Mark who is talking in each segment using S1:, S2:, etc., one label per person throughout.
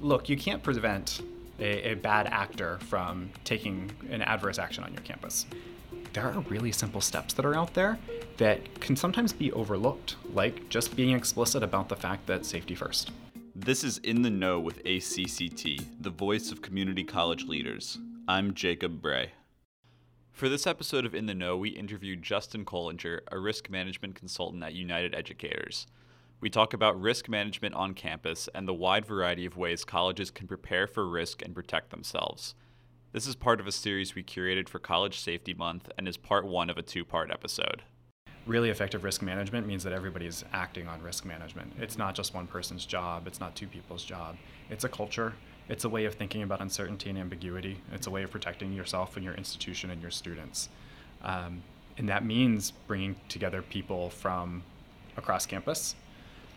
S1: look, you can't prevent a, a bad actor from taking an adverse action on your campus. There are really simple steps that are out there that can sometimes be overlooked, like just being explicit about the fact that safety first.
S2: This is In the Know with ACCT, the voice of community college leaders. I'm Jacob Bray. For this episode of In the Know, we interviewed Justin Collinger, a risk management consultant at United Educators. We talk about risk management on campus and the wide variety of ways colleges can prepare for risk and protect themselves. This is part of a series we curated for College Safety Month and is part one of a two part episode.
S1: Really effective risk management means that everybody's acting on risk management. It's not just one person's job, it's not two people's job. It's a culture, it's a way of thinking about uncertainty and ambiguity, it's a way of protecting yourself and your institution and your students. Um, and that means bringing together people from across campus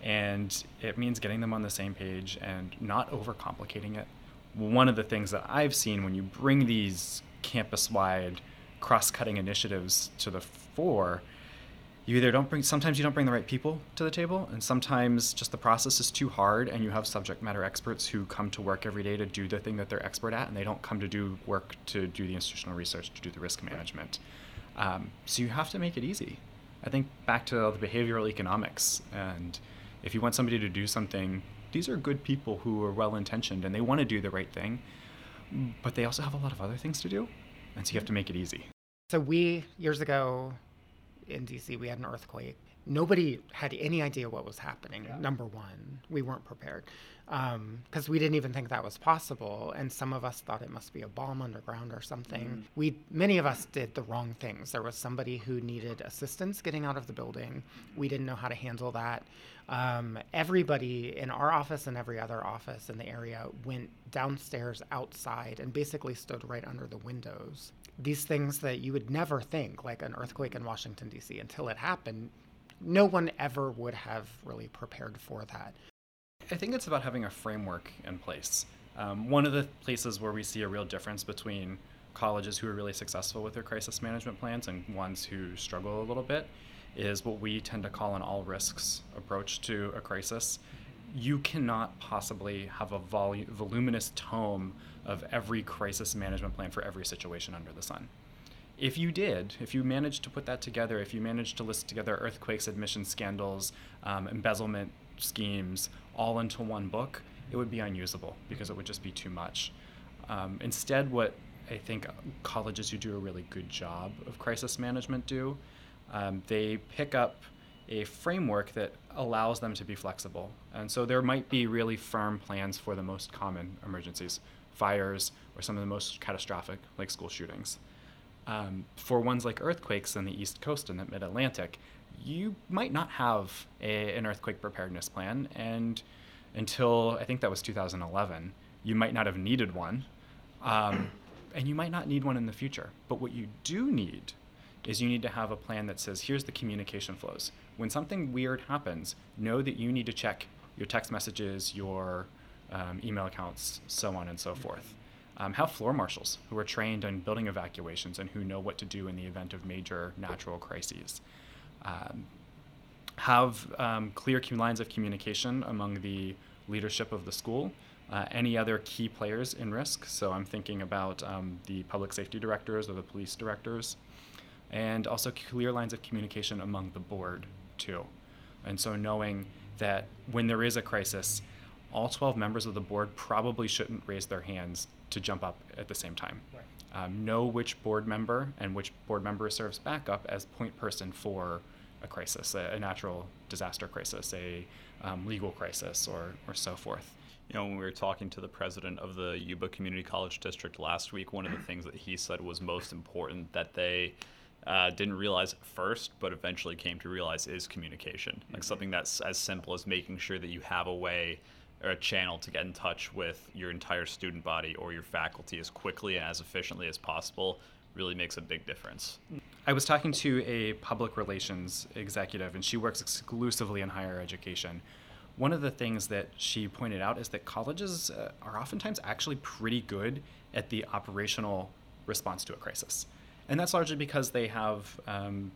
S1: and it means getting them on the same page and not overcomplicating it. One of the things that I've seen when you bring these campus wide cross cutting initiatives to the fore, you either don't bring, sometimes you don't bring the right people to the table, and sometimes just the process is too hard, and you have subject matter experts who come to work every day to do the thing that they're expert at, and they don't come to do work to do the institutional research, to do the risk management. Um, so you have to make it easy. I think back to the behavioral economics and if you want somebody to do something, these are good people who are well intentioned and they want to do the right thing, but they also have a lot of other things to do. And so you have to make it easy.
S3: So, we, years ago in DC, we had an earthquake. Nobody had any idea what was happening. Yeah. Number one, we weren't prepared because um, we didn't even think that was possible. And some of us thought it must be a bomb underground or something. Mm. We many of us did the wrong things. There was somebody who needed assistance getting out of the building. We didn't know how to handle that. Um, everybody in our office and every other office in the area went downstairs outside and basically stood right under the windows. These things that you would never think, like an earthquake in Washington, D.C., until it happened, no one ever would have really prepared for that.
S1: I think it's about having a framework in place. Um, one of the places where we see a real difference between colleges who are really successful with their crisis management plans and ones who struggle a little bit is what we tend to call an all risks approach to a crisis. You cannot possibly have a volu- voluminous tome of every crisis management plan for every situation under the sun. If you did, if you managed to put that together, if you managed to list together earthquakes, admission scandals, um, embezzlement schemes all into one book, it would be unusable because it would just be too much. Um, instead, what I think colleges who do a really good job of crisis management do, um, they pick up a framework that allows them to be flexible. And so there might be really firm plans for the most common emergencies, fires, or some of the most catastrophic, like school shootings. Um, for ones like earthquakes in the East Coast and the Mid Atlantic, you might not have a, an earthquake preparedness plan. And until I think that was 2011, you might not have needed one. Um, and you might not need one in the future. But what you do need is you need to have a plan that says here's the communication flows. When something weird happens, know that you need to check your text messages, your um, email accounts, so on and so forth. Um, have floor marshals who are trained on building evacuations and who know what to do in the event of major natural crises um, have um, clear lines of communication among the leadership of the school, uh, any other key players in risk. So I'm thinking about um, the public safety directors or the police directors, and also clear lines of communication among the board too. And so knowing that when there is a crisis, all 12 members of the board probably shouldn't raise their hands to jump up at the same time. Right. Um, know which board member and which board member serves backup as point person for a crisis, a, a natural disaster crisis, a um, legal crisis, or, or so forth.
S2: You know, when we were talking to the president of the Yuba Community College District last week, one of the things that he said was most important that they uh, didn't realize at first, but eventually came to realize is communication. Like mm-hmm. something that's as simple as making sure that you have a way or a channel to get in touch with your entire student body or your faculty as quickly and as efficiently as possible really makes a big difference.
S1: I was talking to a public relations executive, and she works exclusively in higher education. One of the things that she pointed out is that colleges uh, are oftentimes actually pretty good at the operational response to a crisis, and that's largely because they have um,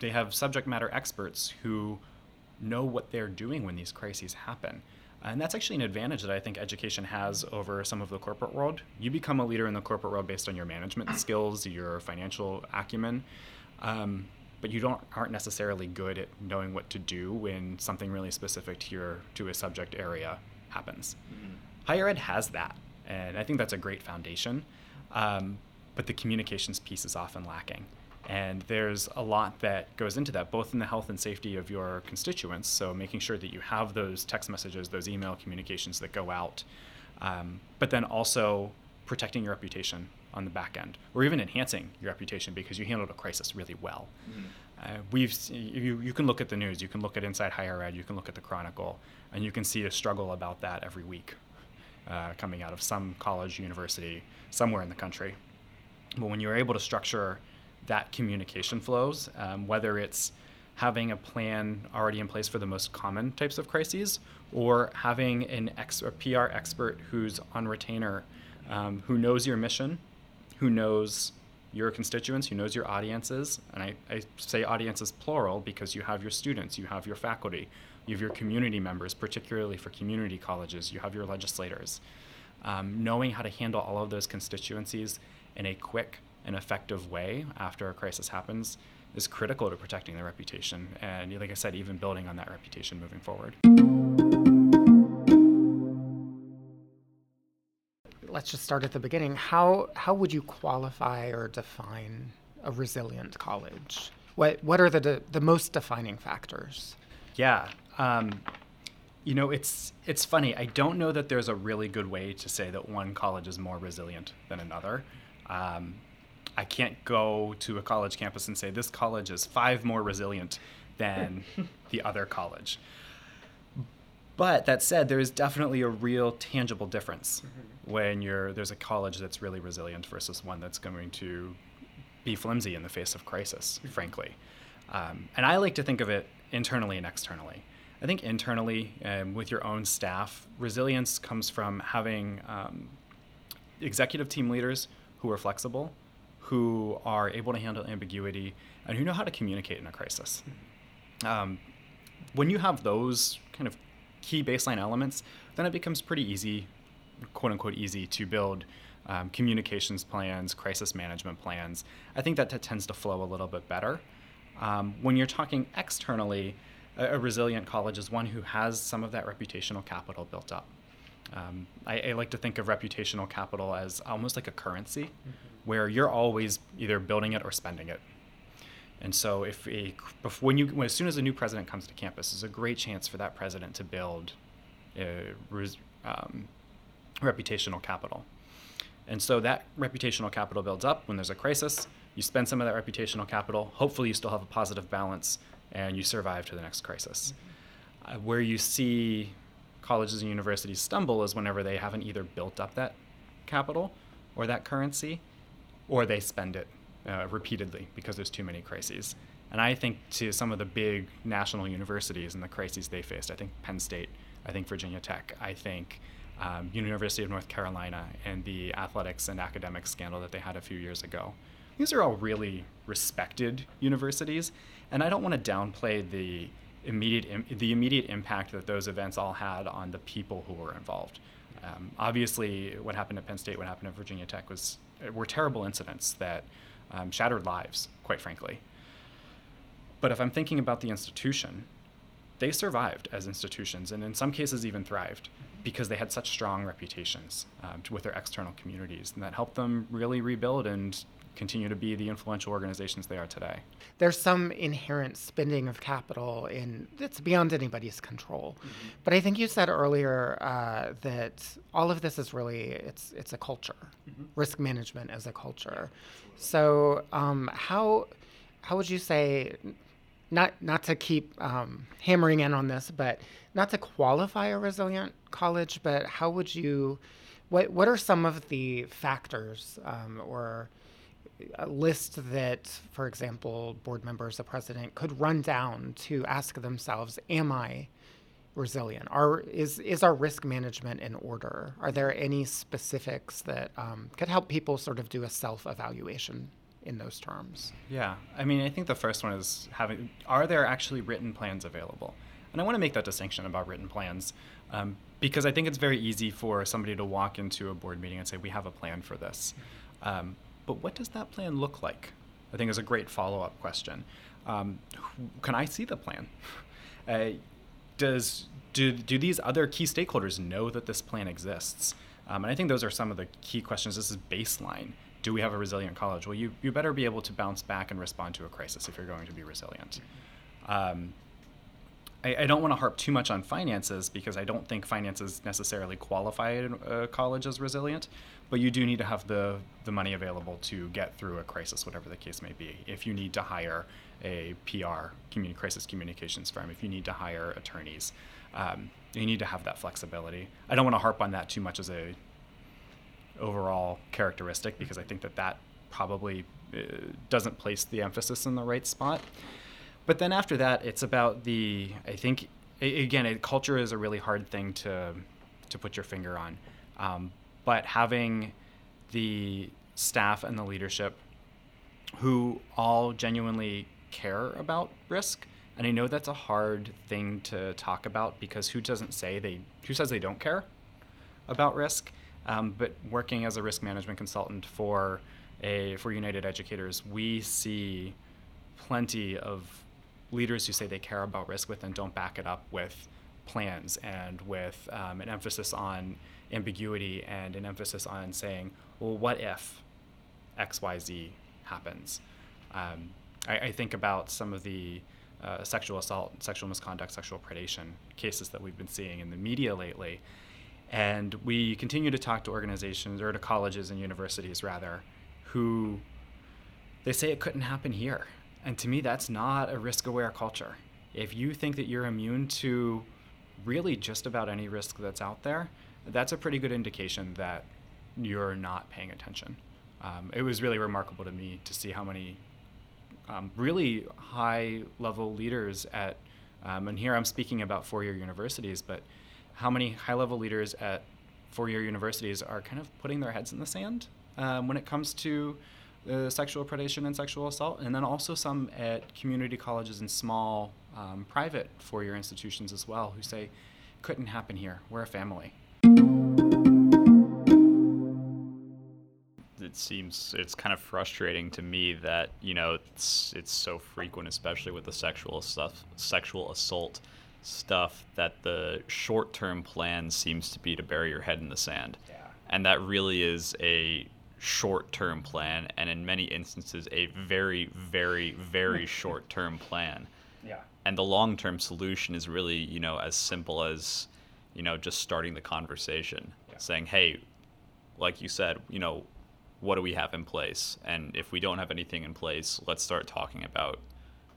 S1: they have subject matter experts who know what they're doing when these crises happen. And that's actually an advantage that I think education has over some of the corporate world. You become a leader in the corporate world based on your management skills, your financial acumen, um, but you don't aren't necessarily good at knowing what to do when something really specific to your to a subject area happens. Mm-hmm. Higher ed has that, and I think that's a great foundation. Um, but the communications piece is often lacking. And there's a lot that goes into that, both in the health and safety of your constituents. So making sure that you have those text messages, those email communications that go out, um, but then also protecting your reputation on the back end, or even enhancing your reputation because you handled a crisis really well. Mm-hmm. Uh, we've you, you can look at the news, you can look at Inside Higher Ed, you can look at the Chronicle, and you can see a struggle about that every week uh, coming out of some college, university, somewhere in the country. But when you're able to structure that communication flows, um, whether it's having a plan already in place for the most common types of crises or having an ex- a PR expert who's on retainer um, who knows your mission, who knows your constituents, who knows your audiences. And I, I say audiences plural because you have your students, you have your faculty, you have your community members, particularly for community colleges, you have your legislators. Um, knowing how to handle all of those constituencies in a quick and effective way after a crisis happens is critical to protecting their reputation. And like I said, even building on that reputation moving forward.
S3: Let's just start at the beginning. How, how would you qualify or define a resilient college? What, what are the, de- the most defining factors?
S1: Yeah. Um, you know, it's it's funny. I don't know that there's a really good way to say that one college is more resilient than another. Um, I can't go to a college campus and say this college is five more resilient than the other college. But that said, there is definitely a real tangible difference mm-hmm. when you're there's a college that's really resilient versus one that's going to be flimsy in the face of crisis, frankly. Um, and I like to think of it internally and externally. I think internally, um, with your own staff, resilience comes from having um, executive team leaders who are flexible, who are able to handle ambiguity, and who know how to communicate in a crisis. Um, when you have those kind of key baseline elements, then it becomes pretty easy, quote unquote, easy to build um, communications plans, crisis management plans. I think that t- tends to flow a little bit better. Um, when you're talking externally, a, a, resilient college is one who has some of that reputational capital built up. Um, I, I, like to think of reputational capital as almost like a currency, mm-hmm. Where you're always either building it or spending it. And so, if a when you when, as soon as a new president comes to campus, there's a great chance for that president to build a, um, reputational capital. And so that reputational capital builds up when there's a crisis. You spend some of that reputational capital. Hopefully, you still have a positive balance and you survive to the next crisis. Mm-hmm. Uh, where you see colleges and universities stumble is whenever they haven't either built up that capital or that currency, or they spend it uh, repeatedly because there's too many crises. And I think to some of the big national universities and the crises they faced, I think Penn State, I think Virginia Tech, I think um, University of North Carolina, and the athletics and academic scandal that they had a few years ago. These are all really respected universities, and I don't want to downplay the immediate Im- the immediate impact that those events all had on the people who were involved. Um, obviously, what happened at Penn State, what happened at Virginia Tech, was were terrible incidents that um, shattered lives, quite frankly. But if I'm thinking about the institution, they survived as institutions, and in some cases even thrived because they had such strong reputations um, with their external communities, and that helped them really rebuild and continue to be the influential organizations they are today.
S3: There's some inherent spending of capital in that's beyond anybody's control. Mm-hmm. But I think you said earlier uh, that all of this is really it's it's a culture. Mm-hmm. Risk management as a culture. So um, how how would you say not not to keep um, hammering in on this, but not to qualify a resilient college, but how would you what what are some of the factors um, or a list that, for example, board members, the president could run down to ask themselves, "Am I resilient? Are is is our risk management in order? Are there any specifics that um, could help people sort of do a self evaluation in those terms?"
S1: Yeah, I mean, I think the first one is having: Are there actually written plans available? And I want to make that distinction about written plans. Um, because I think it's very easy for somebody to walk into a board meeting and say, "We have a plan for this," um, but what does that plan look like? I think is a great follow-up question. Um, can I see the plan? Uh, does do do these other key stakeholders know that this plan exists? Um, and I think those are some of the key questions. This is baseline. Do we have a resilient college? Well, you, you better be able to bounce back and respond to a crisis if you're going to be resilient. Um, I, I, don't want to harp too much on finances because I don't think finances necessarily qualify a college as resilient, but you do need to have the, the money available to get through a crisis, whatever the case may be. If you need to hire a PR, communi- crisis communications firm, if you need to hire attorneys, um, you need to have that flexibility. I don't want to harp on that too much as a overall characteristic because I think that that probably uh, doesn't place the emphasis in the right spot. But then after that, it's about the I think again, it, culture is a really hard thing to to put your finger on, um, but having the staff and the leadership who all genuinely care about risk and I know that's a hard thing to talk about because who doesn't say they who says they don't care about risk? Um, but working as a risk management consultant for a for United Educators, we see plenty of leaders who say they care about risk with and don't back it up with plans and with um, an emphasis on ambiguity and an emphasis on saying, well, what if X, Y, Z happens? Um, I, I, think about some of the uh, sexual assault, sexual misconduct, sexual predation cases that we've been seeing in the media lately. And we continue to talk to organizations or to colleges and universities rather who they say it couldn't happen here. And to me, that's not a risk aware culture. If you think that you're immune to really just about any risk that's out there, that's a pretty good indication that you're not paying attention. Um, it was really remarkable to me to see how many um, really high level leaders at, um, and here I'm speaking about four year universities, but how many high level leaders at four year universities are kind of putting their heads in the sand um, when it comes to uh, sexual predation and sexual assault, and then also some at community colleges and small um, private four year institutions as well who say, couldn't happen here. We're a family.
S2: it seems it's kind of frustrating to me that you know it's it's so frequent, especially with the sexual stuff, sexual assault stuff, that the short term plan seems to be to bury your head in the sand, yeah. and that really is a short term plan, and in many instances a very very very short term plan.
S1: Yeah.
S2: And the long term solution is really you know as simple as you know just starting the conversation, yeah. saying hey like you said, you know, what do we have in place? And if we don't have anything in place, let's start talking about,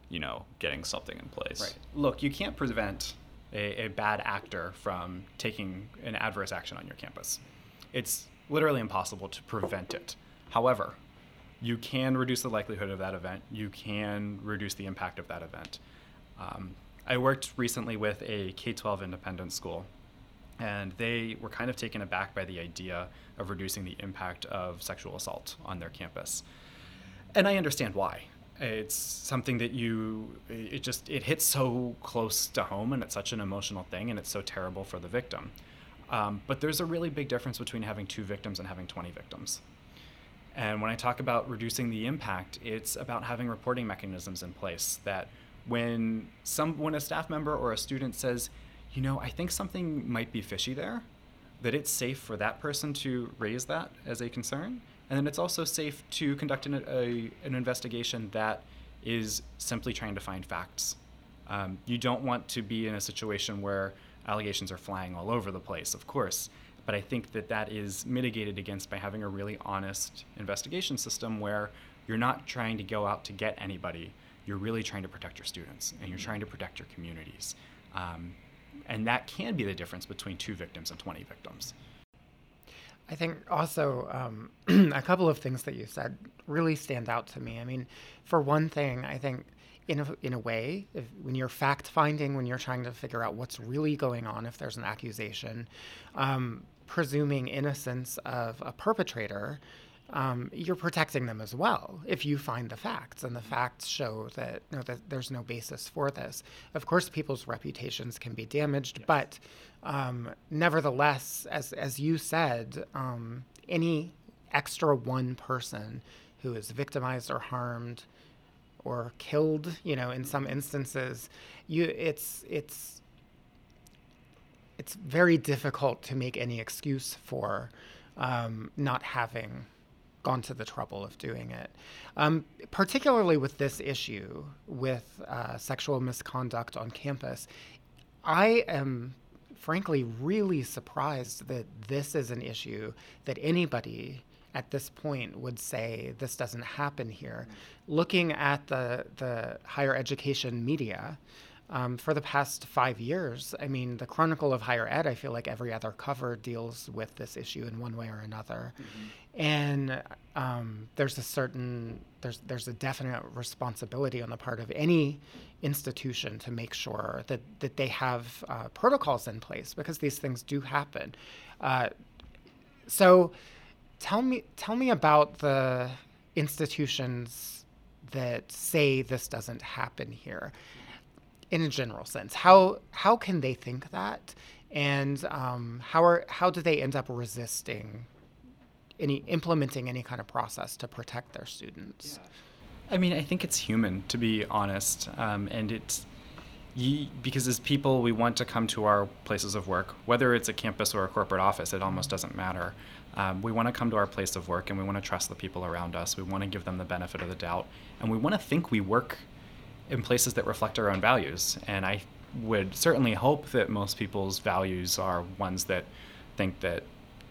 S2: you know, getting something in place.
S1: Right. Look, you can't prevent a, a bad actor from taking an adverse action on your campus. It's literally impossible to prevent it. However, you can reduce the likelihood of that event. You can reduce the impact of that event. Um, I worked recently with a K 12 independent school and they were kind of taken aback by the idea of reducing the impact of sexual assault on their campus. And I understand why. It's something that you, it just, it hits so close to home and it's such an emotional thing and it's so terrible for the victim. Um, but there's a really big difference between having two victims and having 20 victims. And when I talk about reducing the impact, it's about having reporting mechanisms in place that when some when a staff member or a student says, you know, I think something might be fishy there, that it's safe for that person to raise that as a concern. And then it's also safe to conduct an, a, an investigation that is simply trying to find facts. Um, you don't want to be in a situation where allegations are flying all over the place, of course. But I think that that is mitigated against by having a really honest investigation system where you're not trying to go out to get anybody. You're really trying to protect your students and you're trying to protect your communities. Um, and that can be the difference between two victims and 20 victims.
S3: I think also um, a couple of things that you said really stand out to me. I mean, for one thing, I think in a, in a way, if, when you're fact finding, when you're trying to figure out what's really going on, if there's an accusation, um, presuming innocence of a perpetrator um, you're protecting them as well if you find the facts and the facts show that, no, that there's no basis for this. Of course, people's reputations can be damaged, yes. but um, nevertheless, as, as you said, um, any extra one person who is victimized or harmed or killed, you know, in some instances, you it's it's it's very difficult to make any excuse for um, not having gone to the trouble of doing it. Um, particularly with this issue, with uh, sexual misconduct on campus, I am frankly really surprised that this is an issue that anybody at this point would say this doesn't happen here. Looking at the, the higher education media, um, for the past five years. I mean, the Chronicle of Higher Ed, I feel like every other cover deals with this issue in one way or another. Mm-hmm. And um, there's a certain, there's, there's a definite responsibility on the part of any institution to make sure that, that they have uh, protocols in place because these things do happen. Uh, so tell me, tell me about the institutions that say this doesn't happen here in a general sense. How how can they think that, and um, how are how do they end up resisting any implementing any kind of process to protect their students?
S1: Yeah. I mean, I think it's human to be honest, um, and it's. Because as people, we want to come to our places of work, whether it's a campus or a corporate office, it almost doesn't matter. Um, we want to come to our place of work and we want to trust the people around us. We want to give them the benefit of the doubt. And we want to think we work in places that reflect our own values. And I would certainly hope that most people's values are ones that think that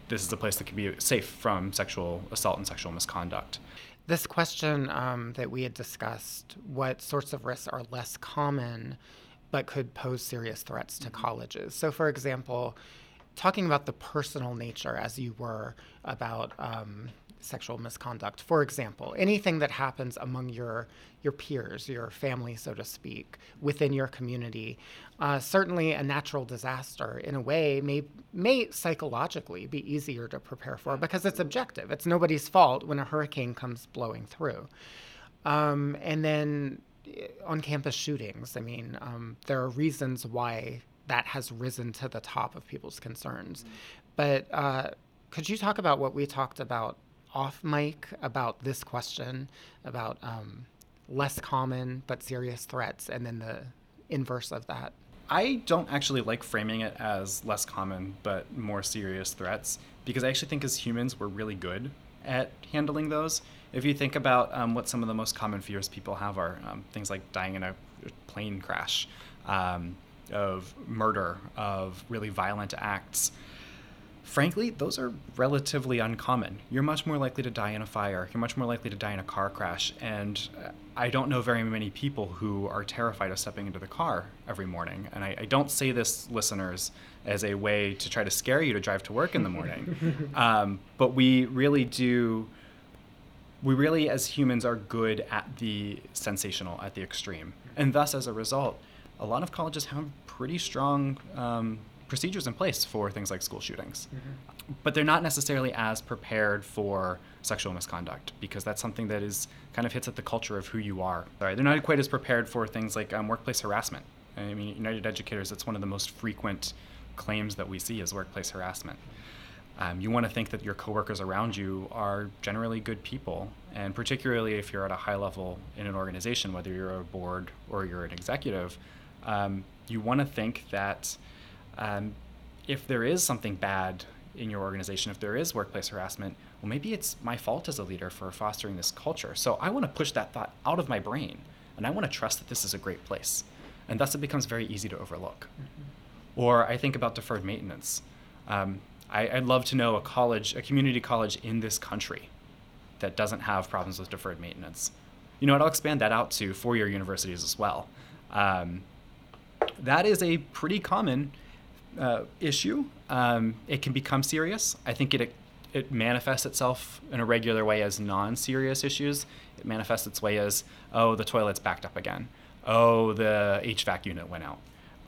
S1: this is a place that can be safe from sexual assault and sexual misconduct.
S3: This question um, that we had discussed what sorts of risks are less common but could pose serious threats to mm-hmm. colleges? So, for example, talking about the personal nature, as you were about um, sexual misconduct. For example, anything that happens among your your peers, your family, so to speak, within your community, uh, certainly a natural disaster in a way may may psychologically be easier to prepare for because it's objective. It's nobody's fault when a hurricane comes blowing through. Um, and then on campus shootings, I mean, um, there are reasons why that has risen to the top of people's concerns. Mm-hmm. But uh, could you talk about what we talked about off mic about this question about um, less common but serious threats, and then the inverse of that.
S1: I don't actually like framing it as less common but more serious threats because I actually think as humans we're really good at handling those. If you think about um, what some of the most common fears people have are um, things like dying in a plane crash, um, of murder, of really violent acts frankly, those are relatively uncommon. You're much more likely to die in a fire, you're much more likely to die in a car crash. And I don't know very many people who are terrified of stepping into the car every morning. And I, I don't say this, listeners, as a way to try to scare you to drive to work in the morning. um, but we really do. We really, as humans, are good at the sensational, at the extreme. And thus, as a result, a lot of colleges have pretty strong um, procedures in place for things like school shootings. Mm-hmm. But they're not necessarily as prepared for sexual misconduct because that's something that is kind of hits at the culture of who you are. Right? They're not quite as prepared for things like um, workplace harassment. I mean, United Educators, it's one of the most frequent claims that we see is workplace harassment. Um, you want to think that your coworkers around you are generally good people, and particularly if you're at a high level in an organization, whether you're a board or you're an executive, um, you want to think that um, if there is something bad in your organization, if there is workplace harassment, well, maybe it's my fault as a leader for fostering this culture. So I want to push that thought out of my brain, and I want to trust that this is a great place. And thus it becomes very easy to overlook. Mm-hmm. Or I think about deferred maintenance. Um, I, would love to know a college, a community college in this country that doesn't have problems with deferred maintenance. You know what? I'll expand that out to four year universities as well. Um, that is a pretty common uh, issue. Um, it can become serious. I think it it manifests itself in a regular way as non-serious issues. It manifests its way as oh the toilet's backed up again. Oh the HVAC unit went out.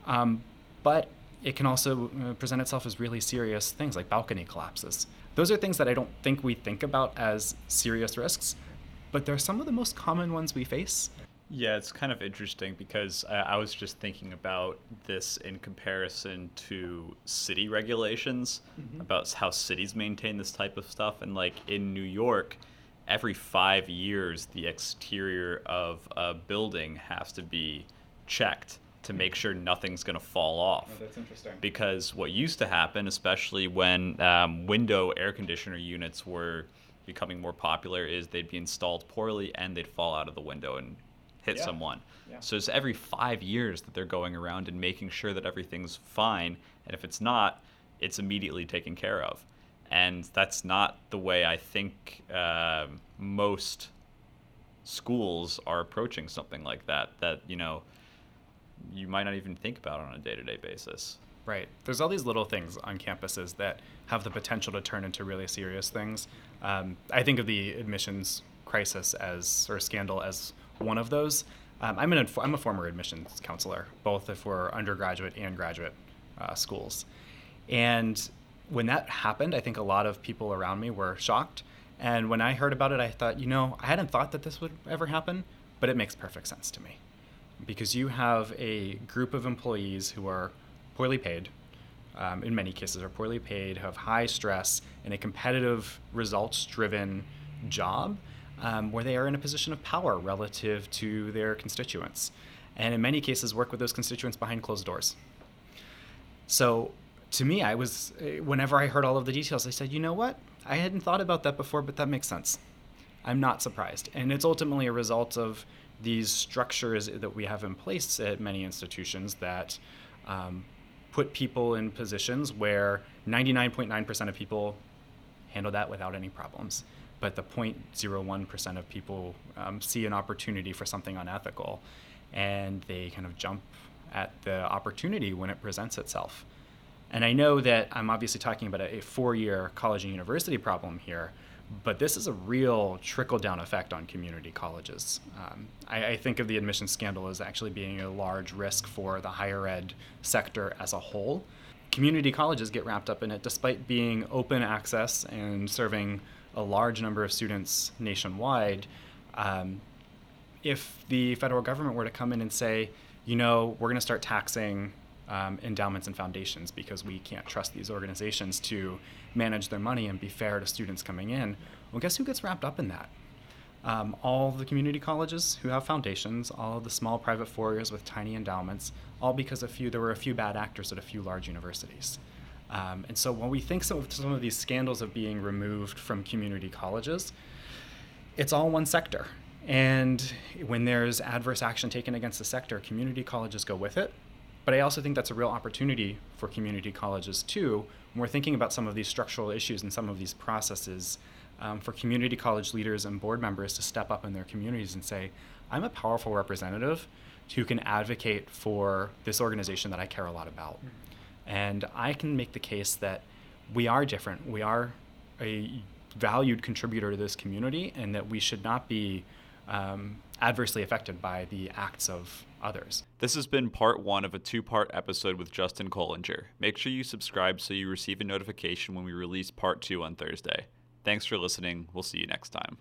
S1: Um, but it can also uh, present itself as really serious things like balcony collapses. Those are things that I don't think we think about as serious risks, but they're some of the most common ones we face.
S2: Yeah, it's kind of interesting because I, I was just thinking about this in comparison to city regulations mm-hmm. about how cities maintain this type of stuff. And like in New York, every five years, the exterior of a building has to be checked to make sure nothing's going to fall off.
S1: Oh, that's interesting.
S2: Because what used to happen, especially when um, window air conditioner units were becoming more popular, is they'd be installed poorly and they'd fall out of the window and hit yeah. someone. Yeah. So it's every five years that they're going around and making sure that everything's fine. And if it's not, it's immediately taken care of. And that's not the way I think uh, most schools are approaching something like that. That, you know, you might not even think about on a day to day basis.
S1: Right. There's all these little things on campuses that have the potential to turn into really serious things. Um, I think of the admissions crisis as or scandal as one of those. Um, I'm, an, I'm a former admissions counselor, both for undergraduate and graduate uh, schools. And when that happened, I think a lot of people around me were shocked. And when I heard about it, I thought, you know, I hadn't thought that this would ever happen, but it makes perfect sense to me. Because you have a group of employees who are poorly paid, um, in many cases are poorly paid, have high stress, and a competitive, results driven job um, where they are in a position of power relative to their constituents. And in many cases, work with those constituents behind closed doors. So to me, I was, eh, whenever I heard all of the details, I said, you know what? I hadn't thought about that before, but that makes sense. I'm not surprised. And it's ultimately a result of these structures that we have in place at many institutions that um, put people in positions where 99.9% of people handle that without any problems but the 0.01% of people um, see an opportunity for something unethical and they kind of jump at the opportunity when it presents itself. And I know that I'm obviously talking about a, a four year college and university problem here, but this is a real trickle down effect on community colleges. Um, I, I, think of the admission scandal as actually being a large risk for the higher ed sector as a whole. Community colleges get wrapped up in it despite being open access and serving a large number of students nationwide, um, if the federal government were to come in and say, you know, we're going to start taxing um, endowments and foundations because we can't trust these organizations to manage their money and be fair to students coming in, well, guess who gets wrapped up in that? Um, all the community colleges who have foundations, all the small private four years with tiny endowments, all because a few there were a few bad actors at a few large universities. Um, and so when we think some of, some of these scandals of being removed from community colleges, it's all one sector. And when there's adverse action taken against the sector, community colleges go with it. But I also think that's a real opportunity for community colleges too, when we're thinking about some of these structural issues and some of these processes, um, for community college leaders and board members to step up in their communities and say, I'm a powerful representative who can advocate for this organization that I care a lot about. Mm-hmm. And I can make the case that we are different. We are a valued contributor to this community, and that we should not be um, adversely affected by the acts of others.
S2: This has been part one of a two part episode with Justin Kollinger. Make sure you subscribe so you receive a notification when we release part two on Thursday. Thanks for listening. We'll see you next time.